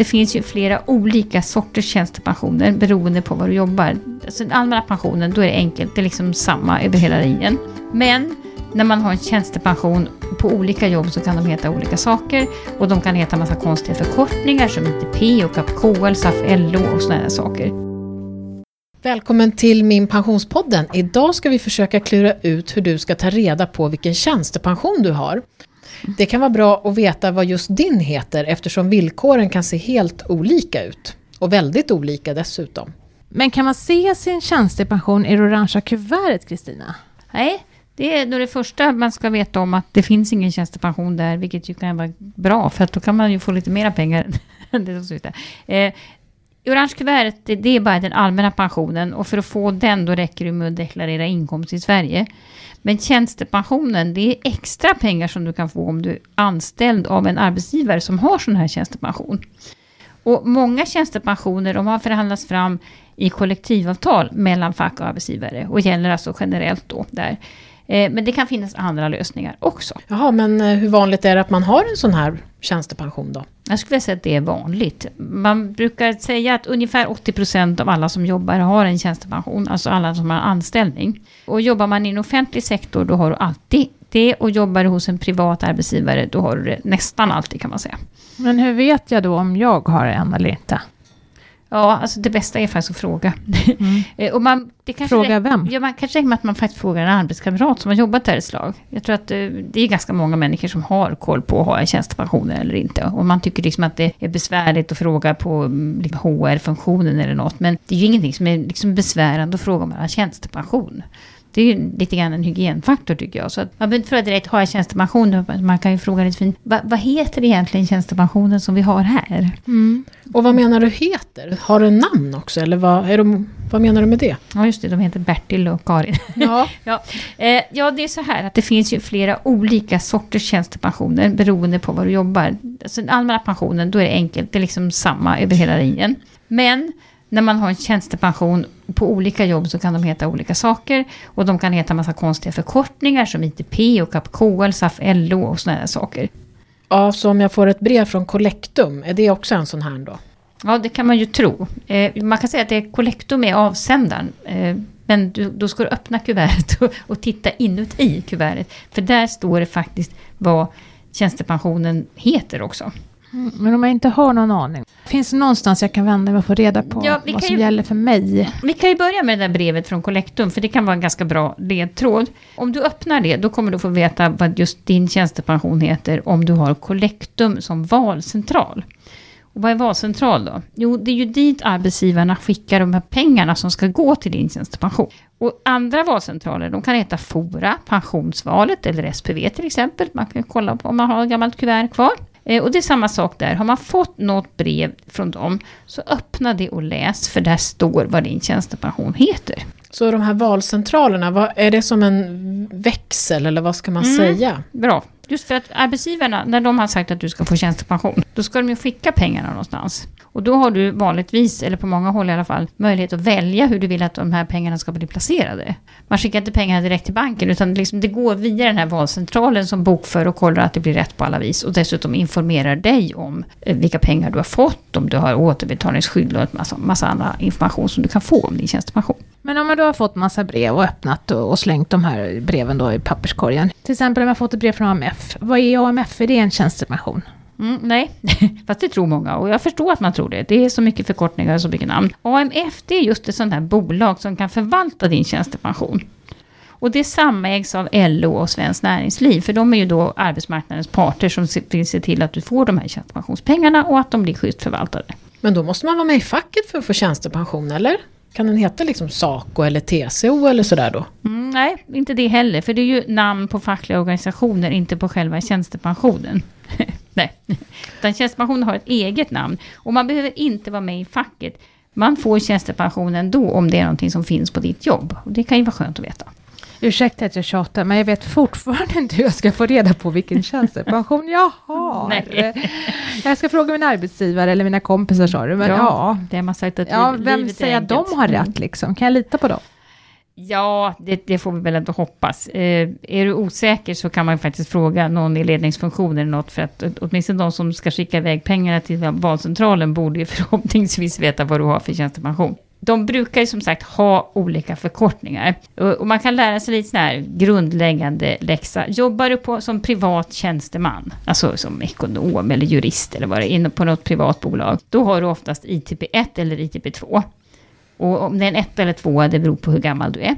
det finns ju flera olika sorters tjänstepensioner beroende på var du jobbar. Alltså den allmänna pensionen, då är det enkelt, det är liksom samma över hela linjen. Men när man har en tjänstepension på olika jobb så kan de heta olika saker och de kan heta massa konstiga förkortningar som ITP och KL, SAF, LO och sådana saker. Välkommen till Min Pensionspodden. Idag ska vi försöka klura ut hur du ska ta reda på vilken tjänstepension du har. Det kan vara bra att veta vad just din heter eftersom villkoren kan se helt olika ut. Och väldigt olika dessutom. Men kan man se sin tjänstepension i det orangea kuvertet, Kristina? Nej, det är då det första man ska veta om att det finns ingen tjänstepension där, vilket ju kan vara bra, för att då kan man ju få lite mera pengar. det som eh, Orange kuvertet, det, det är bara den allmänna pensionen och för att få den då räcker det med att deklarera inkomst i Sverige. Men tjänstepensionen, det är extra pengar som du kan få om du är anställd av en arbetsgivare som har sån här tjänstepension. Och många tjänstepensioner de har förhandlats fram i kollektivavtal mellan fack och arbetsgivare och gäller alltså generellt då där. Eh, men det kan finnas andra lösningar också. Jaha, men eh, hur vanligt är det att man har en sån här tjänstepension då? Jag skulle vilja säga att det är vanligt. Man brukar säga att ungefär 80% av alla som jobbar har en tjänstepension, alltså alla som har anställning. Och jobbar man i en offentlig sektor, då har du alltid det. Och jobbar du hos en privat arbetsgivare, då har du det nästan alltid kan man säga. Men hur vet jag då om jag har en eller inte? Ja, alltså det bästa är faktiskt att fråga. Mm. Eh, och man, det kanske fråga vem? Ja, man kanske räcker med att man faktiskt frågar en arbetskamrat som har jobbat där ett slag. Jag tror att eh, det är ganska många människor som har koll på att ha en tjänstepension eller inte. Och man tycker liksom att det är besvärligt att fråga på mm, liksom HR-funktionen eller något. Men det är ju ingenting som är liksom besvärande att fråga om man har tjänstepension. Det är ju lite grann en hygienfaktor tycker jag. Så att man behöver inte fråga direkt, har jag tjänstepension? Man kan ju fråga lite fint, Va, vad heter egentligen tjänstepensionen som vi har här? Mm. Och vad menar du heter? Har den namn också? Eller vad, är de, vad menar du med det? Ja, just det, de heter Bertil och Karin. Ja. ja. Eh, ja, det är så här att det finns ju flera olika sorters tjänstepensioner beroende på var du jobbar. Alltså den allmänna pensionen, då är det enkelt, det är liksom samma över hela linjen. Men när man har en tjänstepension på olika jobb så kan de heta olika saker. Och de kan heta massa konstiga förkortningar som ITP och KL, SAF, LO och sådana saker. Ja, så om jag får ett brev från Collectum, är det också en sån här då? Ja, det kan man ju tro. Eh, man kan säga att det är Collectum är avsändaren. Eh, men du, då ska du öppna kuvertet och, och titta inuti kuvertet. För där står det faktiskt vad tjänstepensionen heter också. Mm, men om jag inte har någon aning, finns det någonstans jag kan vända mig och få reda på ja, vad som ju, gäller för mig? Vi kan ju börja med det där brevet från Collectum, för det kan vara en ganska bra ledtråd. Om du öppnar det, då kommer du få veta vad just din tjänstepension heter om du har Collectum som valcentral. Och vad är valcentral då? Jo, det är ju dit arbetsgivarna skickar de här pengarna som ska gå till din tjänstepension. Och andra valcentraler, de kan heta Fora, Pensionsvalet eller SPV till exempel. Man kan kolla om man har ett gammalt kuvert kvar. Eh, och det är samma sak där. Har man fått något brev från dem, så öppna det och läs, för där står vad din tjänstepension heter. Så de här valcentralerna, vad, är det som en växel eller vad ska man mm, säga? Bra. Just för att arbetsgivarna, när de har sagt att du ska få tjänstepension, då ska de ju skicka pengarna någonstans. Och då har du vanligtvis, eller på många håll i alla fall, möjlighet att välja hur du vill att de här pengarna ska bli placerade. Man skickar inte pengarna direkt till banken, utan liksom det går via den här valcentralen som bokför och kollar att det blir rätt på alla vis. Och dessutom informerar dig om eh, vilka pengar du har fått, om du har återbetalningsskydd och en massa, massa annan information som du kan få om din tjänstepension. Men om man då har fått massa brev och öppnat och, slängt de här breven då i papperskorgen. Till exempel om jag fått ett brev från AMF. Vad är AMF? Är det en tjänstepension? Mm, nej, fast det tror många och jag förstår att man tror det. Det är så mycket förkortningar och så mycket namn. AMF det är just ett sånt här bolag som kan förvalta din tjänstepension. Och det samägs av LO och Svenskt Näringsliv, för de är ju då arbetsmarknadens parter som vill se till att du får de här tjänstepensionspengarna och att de blir schysst förvaltade. Men då måste man vara med i facket för att få tjänstepension, eller? Kan den heta liksom SACO eller TCO eller sådär då? Mm, nej, inte det heller, för det är ju namn på fackliga organisationer, inte på själva tjänstepensionen. nej, utan tjänstepensionen har ett eget namn. Och man behöver inte vara med i facket. Man får tjänstepensionen då om det är någonting som finns på ditt jobb. Och det kan ju vara skönt att veta. Ursäkta att jag tjatar, men jag vet fortfarande inte hur jag ska få reda på vilken tjänstepension jag har. Nej. Jag ska fråga min arbetsgivare eller mina kompisar sa du, men ja. ja. Det har man sagt att ja, vem säger att de har rätt liksom? Kan jag lita på dem? Ja, det, det, får vi väl ändå hoppas. Eh, är du osäker så kan man faktiskt fråga någon i ledningsfunktionen eller något, för att åtminstone de som ska skicka iväg pengarna till valcentralen borde ju förhoppningsvis veta vad du har för tjänstepension. De brukar ju som sagt ha olika förkortningar. Och man kan lära sig lite sån här grundläggande läxa. Jobbar du på, som privat tjänsteman, alltså som ekonom eller jurist eller vad det är, inne på något privat bolag, då har du oftast ITP 1 eller ITP 2. Och om det är en 1 eller 2, det beror på hur gammal du är.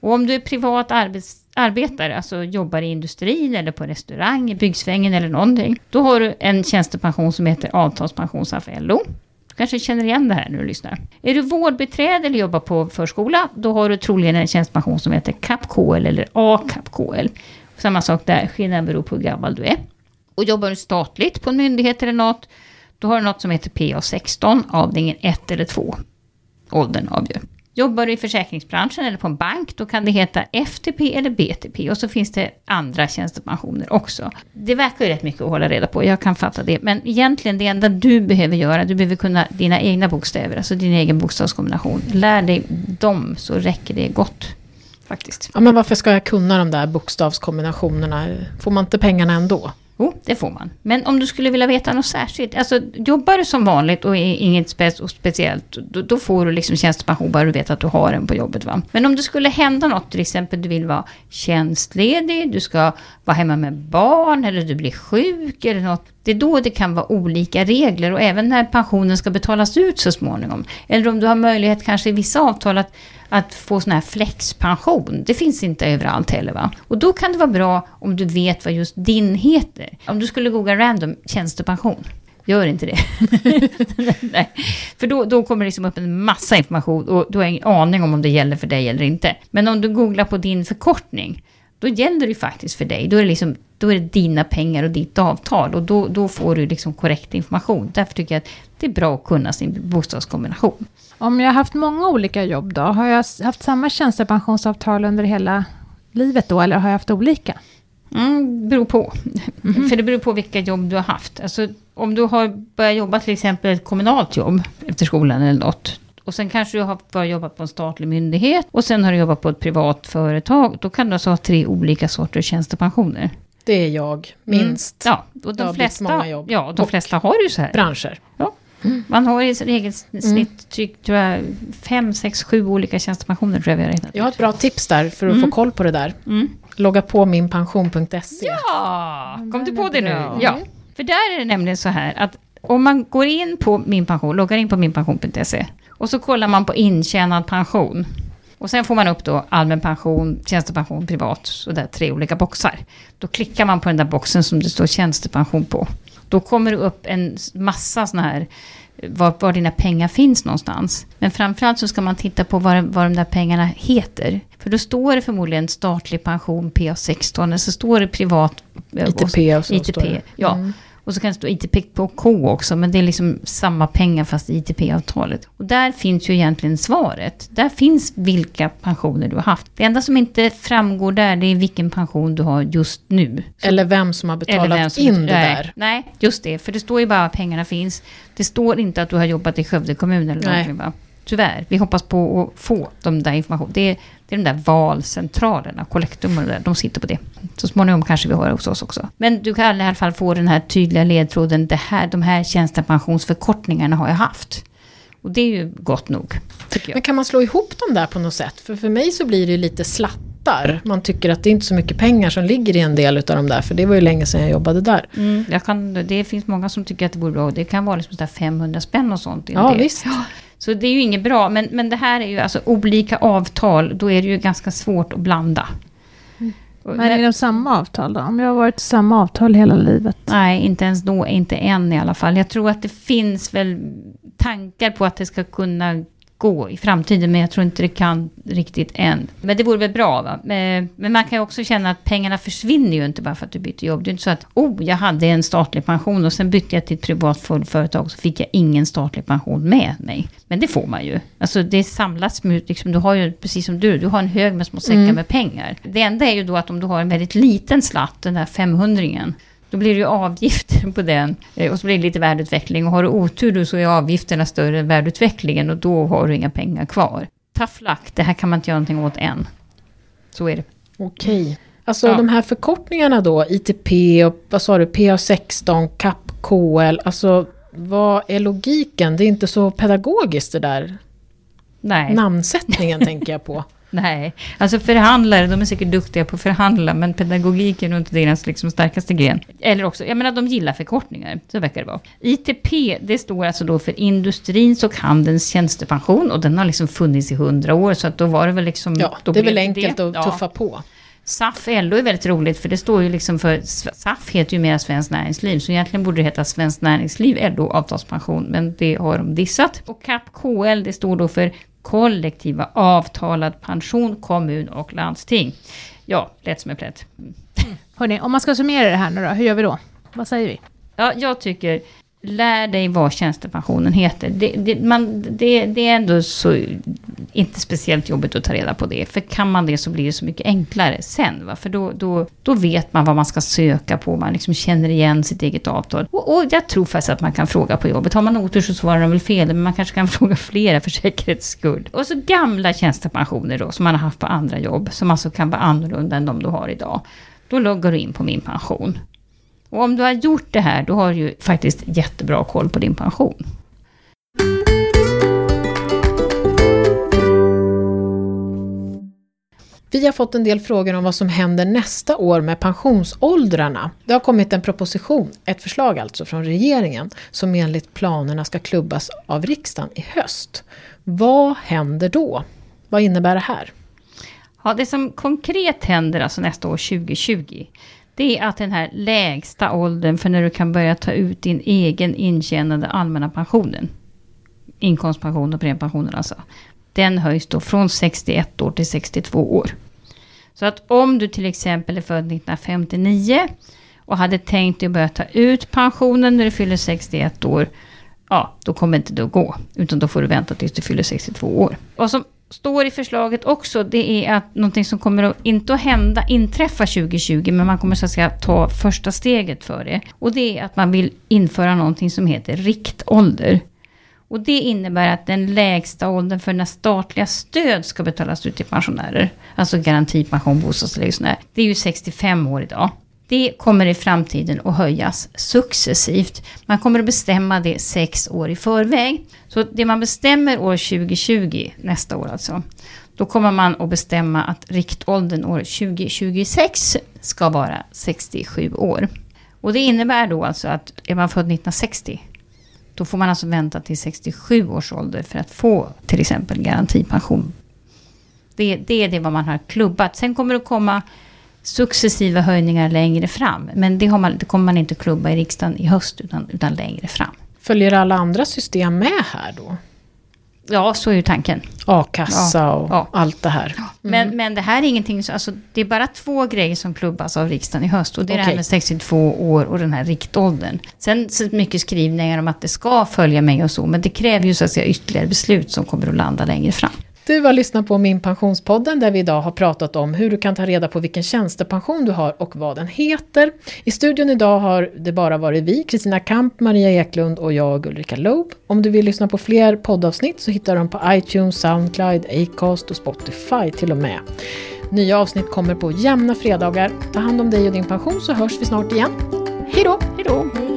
Och om du är privat arbets, arbetare, alltså jobbar i industrin eller på restaurang, i byggsvängen eller någonting, då har du en tjänstepension som heter avtalspension för LO kanske känner igen det här när du lyssnar. Är du vårdbiträde eller jobbar på förskola, då har du troligen en tjänstepension som heter CAP-KL eller A-CAP-KL. Samma sak där, skillnaden beror på hur gammal du är. Och jobbar du statligt på en myndighet eller något, då har du något som heter PA16, avdelningen 1 eller 2. Åldern avgör. Jobbar du i försäkringsbranschen eller på en bank, då kan det heta FTP eller BTP. Och så finns det andra tjänstepensioner också. Det verkar ju rätt mycket att hålla reda på, jag kan fatta det. Men egentligen det enda du behöver göra, du behöver kunna dina egna bokstäver, alltså din egen bokstavskombination. Lär dig dem så räcker det gott. Faktiskt. Ja, men varför ska jag kunna de där bokstavskombinationerna? Får man inte pengarna ändå? Jo, det får man. Men om du skulle vilja veta något särskilt, alltså jobbar du som vanligt och är inget spe speciellt, då, då, får du liksom tjänstepension bara du vet att du har den på jobbet. Va? Men om det skulle hända något, till exempel du vill vara tjänstledig, du ska vara hemma med barn eller du blir sjuk eller något. Det är då det kan vara olika regler och även när pensionen ska betalas ut så småningom. Eller om du har möjlighet kanske i vissa avtal att att få sån här flexpension. Det finns inte överallt heller va. Och då kan det vara bra om du vet vad just din heter. Om du skulle googla random tjänstepension. Gör inte det. Nej. För då, då kommer det liksom upp en massa information och du har ingen aning om om det gäller för dig eller inte. Men om du googlar på din förkortning, då gäller det faktiskt för dig. Då är det, liksom, då är det dina pengar och ditt avtal och då, då får du liksom korrekt information. Därför tycker jag att det är bra att kunna sin bostadskombination. Om jag har haft många olika jobb då, har jag haft samma tjänstepensionsavtal under hela livet då, eller har jag haft olika? Mm, beror på. Mm. För det beror på vilka jobb du har haft. Alltså, om du har börjat jobba till exempel ett kommunalt jobb efter skolan eller något. Och sen kanske du har börjat jobba på en statlig myndighet. Och sen har du jobbat på ett privat företag. Då kan du alltså ha tre olika sorters tjänstepensioner. Det är jag, minst. Mm. Ja, och de, flesta, många jobb. Ja, de flesta har ju så här. Branscher. Ja. Man har i regelsnitt, mm. tror jag, fem, sex, sju olika tjänstepensioner tror jag vi har räknat Jag har ett bra tips där för att mm. få koll på det där. Mm. Logga på minpension.se. Ja, kom du på det nu? Ja, för där är det nämligen så här att om man går in på min pension, loggar in på minpension.se och så kollar man på intjänad pension. Och sen får man upp då allmän pension, tjänstepension, privat, så där tre olika boxar. Då klickar man på den där boxen som det står tjänstepension på. Då kommer det upp en massa sådana här var, var dina pengar finns någonstans. Men framförallt så ska man titta på vad, vad de där pengarna heter. För då står det förmodligen statlig pension PA16, eller så står det privat... ITP och så ITP, står det. ja. Mm. Och så kan det stå ITP på K också, men det är liksom samma pengar fast ITP-avtalet. Och där finns ju egentligen svaret. Där finns vilka pensioner du har haft. Det enda som inte framgår där, det är vilken pension du har just nu. Så, eller vem som har betalat som, in det nej, där. Nej, just det. För det står ju bara att pengarna finns. Det står inte att du har jobbat i Skövde kommun eller någonting. Tyvärr. Vi hoppas på att få de där information. Det är, det är de där valcentralerna, där, de sitter på det. Så småningom kanske vi har det hos oss också. Men du kan i alla fall få den här tydliga ledtråden, det här, de här tjänstepensionsförkortningarna har jag haft. Och det är ju gott nog, Men kan man slå ihop dem där på något sätt? För för mig så blir det lite slattar. Man tycker att det är inte så mycket pengar som ligger i en del av de där, för det var ju länge sedan jag jobbade där. Mm, kan, det finns många som tycker att det vore bra. Det kan vara liksom 500 spänn och sånt. Ja, visst. Så det är ju inget bra, men, men det här är ju alltså olika avtal, då är det ju ganska svårt att blanda. Mm. Men är det samma avtal då? Om jag har varit i samma avtal hela livet? Nej, inte ens då, inte än i alla fall. Jag tror att det finns väl tankar på att det ska kunna gå i framtiden, men jag tror inte det kan riktigt än. Men det vore väl bra, va? Men man kan ju också känna att pengarna försvinner ju inte bara för att du byter jobb. Det är inte så att, oh, jag hade en statlig pension och sen bytte jag till ett privat företag så fick jag ingen statlig pension med mig. Men det får man ju. Alltså det samlas, liksom, du har ju, precis som du, du har en hög med små säckar mm. med pengar. Det enda är ju då att om du har en väldigt liten slatt, den där 500 då blir det ju avgifter på den eh, och så blir det lite värdeutveckling. Och har du otur då så är avgifterna större än värdeutvecklingen och då har du inga pengar kvar. tough luck, det här kan man inte göra någonting åt än. Så är det. Okej. Alltså Ja. de här förkortningarna då, ITP och vad sa du, PA16, CAP, KL, alltså vad är logiken? Det är inte så pedagogiskt det där. Nej. Namnsättningen tänker jag på. Nej, alltså förhandlare, de är säkert duktiga på att förhandla, men pedagogik är nog inte deras liksom starkaste gren. Eller också, jag menar de gillar förkortningar, så verkar det vara. ITP, det står alltså då för Industrins och Handelns tjänstepension, och den har liksom funnits i hundra år, så att då var det väl liksom... Ja, det är väl enkelt det. att Ja. tuffa på. SAF LO är väldigt roligt, för det står ju liksom för... SAF heter ju mer Svenskt Näringsliv, så egentligen borde det heta Svenskt Näringsliv LO avtalspension, men det har de dissat. Och CAP KL, det står då för kollektiva avtalad pension, kommun och landsting. Ja, lätt som en plätt. Hörni, om man ska summera det här nu då, hur gör vi då? Vad säger vi? Ja, jag tycker, lär dig vad tjänstepensionen heter. Det, det, man, det, det är ändå så, inte speciellt jobbigt att ta reda på det. För kan man det så blir det så mycket enklare sen. Va? För då, då, då vet man vad man ska söka på, man liksom känner igen sitt eget avtal. Och, och jag tror faktiskt att man kan fråga på jobbet. Har man otur så svarar de väl fel, men man kanske kan fråga flera för säkerhets skull. Och så gamla tjänstepensioner då, som man har haft på andra jobb, som alltså kan vara annorlunda än de du har idag. Då loggar du in på min pension. Och om du har gjort det här, då har du ju faktiskt jättebra koll på din pension. Vi har fått en del frågor om vad som händer nästa år med pensionsåldrarna. Det har kommit en proposition, ett förslag alltså från regeringen, som enligt planerna ska klubbas av riksdagen i höst. Vad händer då? Vad innebär det här? Ja, det som konkret händer alltså nästa år 2020, det är att den här lägsta åldern för när du kan börja ta ut din egen intjänade allmänna pensionen, inkomstpension och premiepensionen alltså, den höjs då från 61 år till 62 år. Så att om du till exempel är född 1959 och hade tänkt dig att börja ta ut pensionen när du fyller 61 år, ja, då kommer inte det att gå. Utan då får du vänta tills du fyller 62 år. Vad som står i förslaget också, det är att någonting som kommer att, inte att hända, inträffa 2020, men man kommer så att säga ta första steget för det. Och det är att man vill införa någonting som heter riktålder. Och det innebär att den lägsta åldern för när statliga stöd ska betalas ut till pensionärer, alltså garantipension, bostadstillägg och sådär, det är ju 65 år idag. Det kommer i framtiden att höjas successivt. Man kommer att bestämma det sex år i förväg. Så det man bestämmer år 2020, nästa år alltså, då kommer man att bestämma att riktåldern år 2026 ska vara 67 år. Och det innebär då alltså att är man född 1960 då får man alltså vänta till 67 års ålder för att få till exempel garantipension. Det, det är det vad man har klubbat. Sen kommer det komma successiva höjningar längre fram. Men det, man, det kommer man inte klubba i riksdagen i höst utan, utan längre fram. Följer alla andra system med här då? Ja, så är ju tanken. A-kassa Ja, och ja. allt det här. Men, men det här är ingenting, så- alltså, det är bara två grejer som klubbas av riksdagen i höst. Och det är det här med 62 år och den här riktåldern. Sen så mycket skrivningar om att det ska följa med och så. Men det kräver ju så att säga ytterligare beslut som kommer att landa längre fram. Du har lyssnat på Min Pensionspodden där vi idag har pratat om hur du kan ta reda på vilken tjänstepension du har och vad den heter. I studion idag har det bara varit vi, Kristina Kamp, Maria Eklund och jag, Ulrika Loob. Om du vill lyssna på fler poddavsnitt så hittar du dem på iTunes, Soundcloud, Acast och Spotify till och med. Nya avsnitt kommer på jämna fredagar. Ta hand om dig och din pension så hörs vi snart igen. Hej då! Hej då!